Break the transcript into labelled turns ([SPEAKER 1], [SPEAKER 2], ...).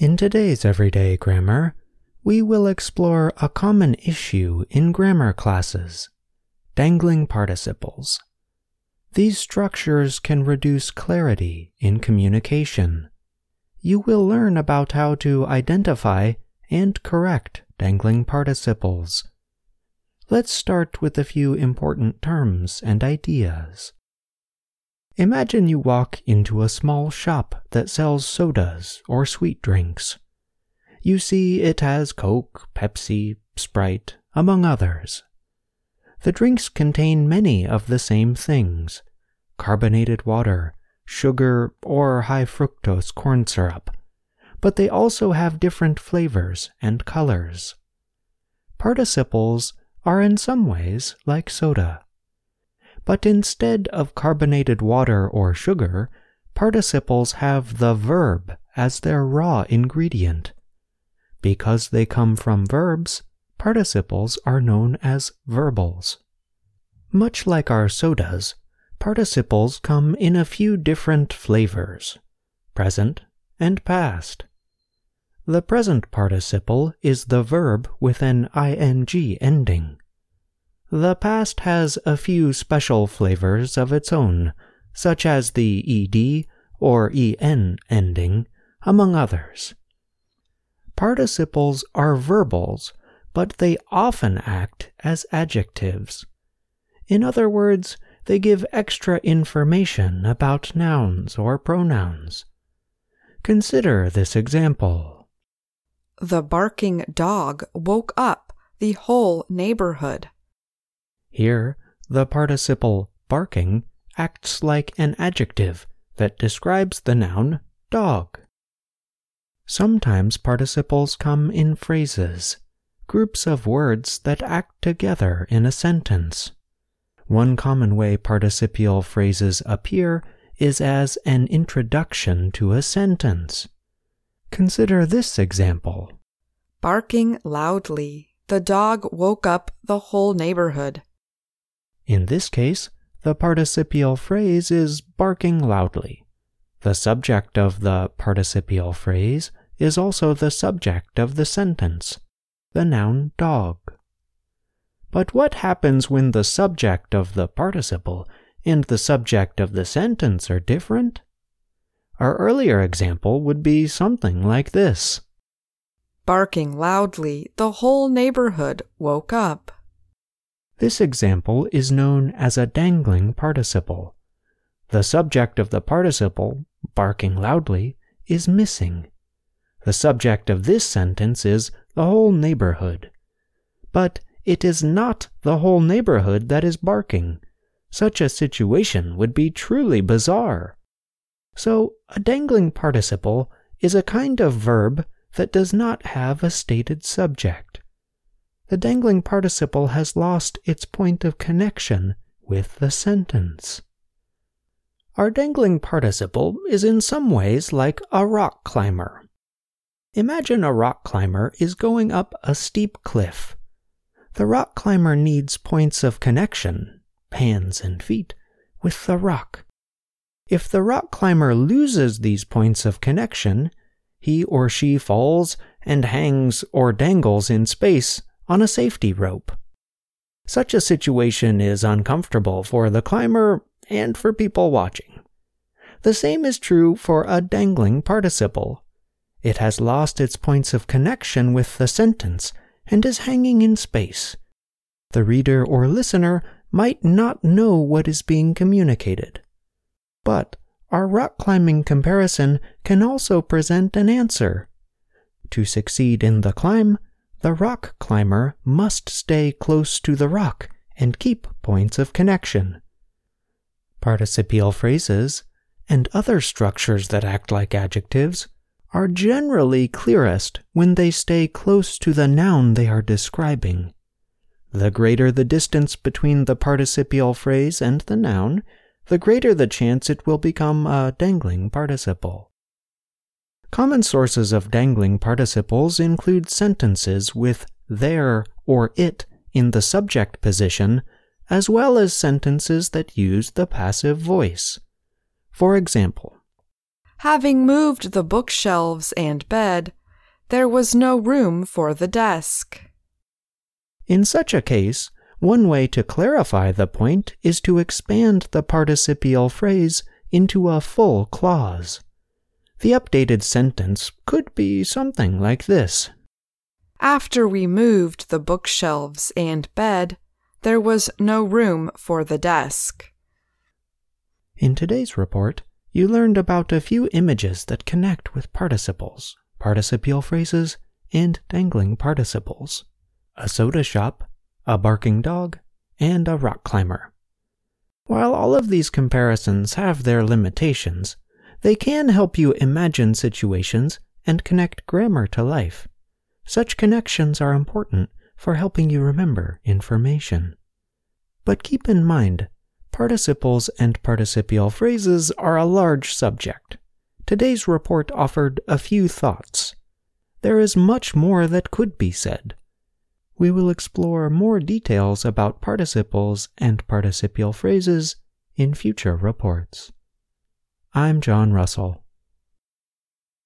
[SPEAKER 1] In today's everyday grammar, we will explore a common issue in grammar classes dangling participles. These structures can reduce clarity in communication. You will learn about how to identify and correct dangling participles. Let's start with a few important terms and ideas. Imagine you walk into a small shop that sells sodas or sweet drinks. You see it has Coke, Pepsi, Sprite, among others. The drinks contain many of the same things carbonated water, sugar, or high fructose corn syrup, but they also have different flavors and colors. Participles are in some ways like soda. But instead of carbonated water or sugar, participles have the verb as their raw ingredient. Because they come from verbs, participles are known as verbals. Much like our sodas, participles come in a few different flavors present and past. The present participle is the verb with an ing ending. The past has a few special flavors of its own, such as the ed or en ending, among others. Participles are verbals, but they often act as adjectives. In other words, they give extra information about nouns or pronouns. Consider this example.
[SPEAKER 2] The barking dog woke up the whole neighborhood.
[SPEAKER 1] Here, the participle barking acts like an adjective that describes the noun dog. Sometimes participles come in phrases, groups of words that act together in a sentence. One common way participial phrases appear is as an introduction to a sentence. Consider this example.
[SPEAKER 2] Barking loudly, the dog woke up the whole neighborhood.
[SPEAKER 1] In this case, the participial phrase is barking loudly. The subject of the participial phrase is also the subject of the sentence, the noun dog. But what happens when the subject of the participle and the subject of the sentence are different? Our earlier example would be something like this
[SPEAKER 2] Barking loudly, the whole neighborhood woke up.
[SPEAKER 1] This example is known as a dangling participle. The subject of the participle, barking loudly, is missing. The subject of this sentence is the whole neighborhood. But it is not the whole neighborhood that is barking. Such a situation would be truly bizarre. So, a dangling participle is a kind of verb that does not have a stated subject. The dangling participle has lost its point of connection with the sentence. Our dangling participle is in some ways like a rock climber. Imagine a rock climber is going up a steep cliff the rock climber needs points of connection, hands and feet, with the rock. If the rock climber loses these points of connection, he or she falls and hangs or dangles in space on a safety rope. Such a situation is uncomfortable for the climber and for people watching. The same is true for a dangling participle. It has lost its points of connection with the sentence and is hanging in space. The reader or listener might not know what is being communicated. But our rock climbing comparison can also present an answer. To succeed in the climb, the rock climber must stay close to the rock and keep points of connection. Participial phrases and other structures that act like adjectives are generally clearest when they stay close to the noun they are describing. The greater the distance between the participial phrase and the noun, the greater the chance it will become a dangling participle. Common sources of dangling participles include sentences with there or it in the subject position, as well as sentences that use the passive voice. For example,
[SPEAKER 2] Having moved the bookshelves and bed, there was no room for the desk.
[SPEAKER 1] In such a case, one way to clarify the point is to expand the participial phrase into a full clause. The updated sentence could be something like this
[SPEAKER 2] After we moved the bookshelves and bed, there was no room for the desk.
[SPEAKER 1] In today's report, you learned about a few images that connect with participles, participial phrases, and dangling participles a soda shop, a barking dog, and a rock climber. While all of these comparisons have their limitations, they can help you imagine situations and connect grammar to life. Such connections are important for helping you remember information. But keep in mind, participles and participial phrases are a large subject. Today's report offered a few thoughts. There is much more that could be said we will explore more details about participles and participial phrases in future reports. I'm John Russell.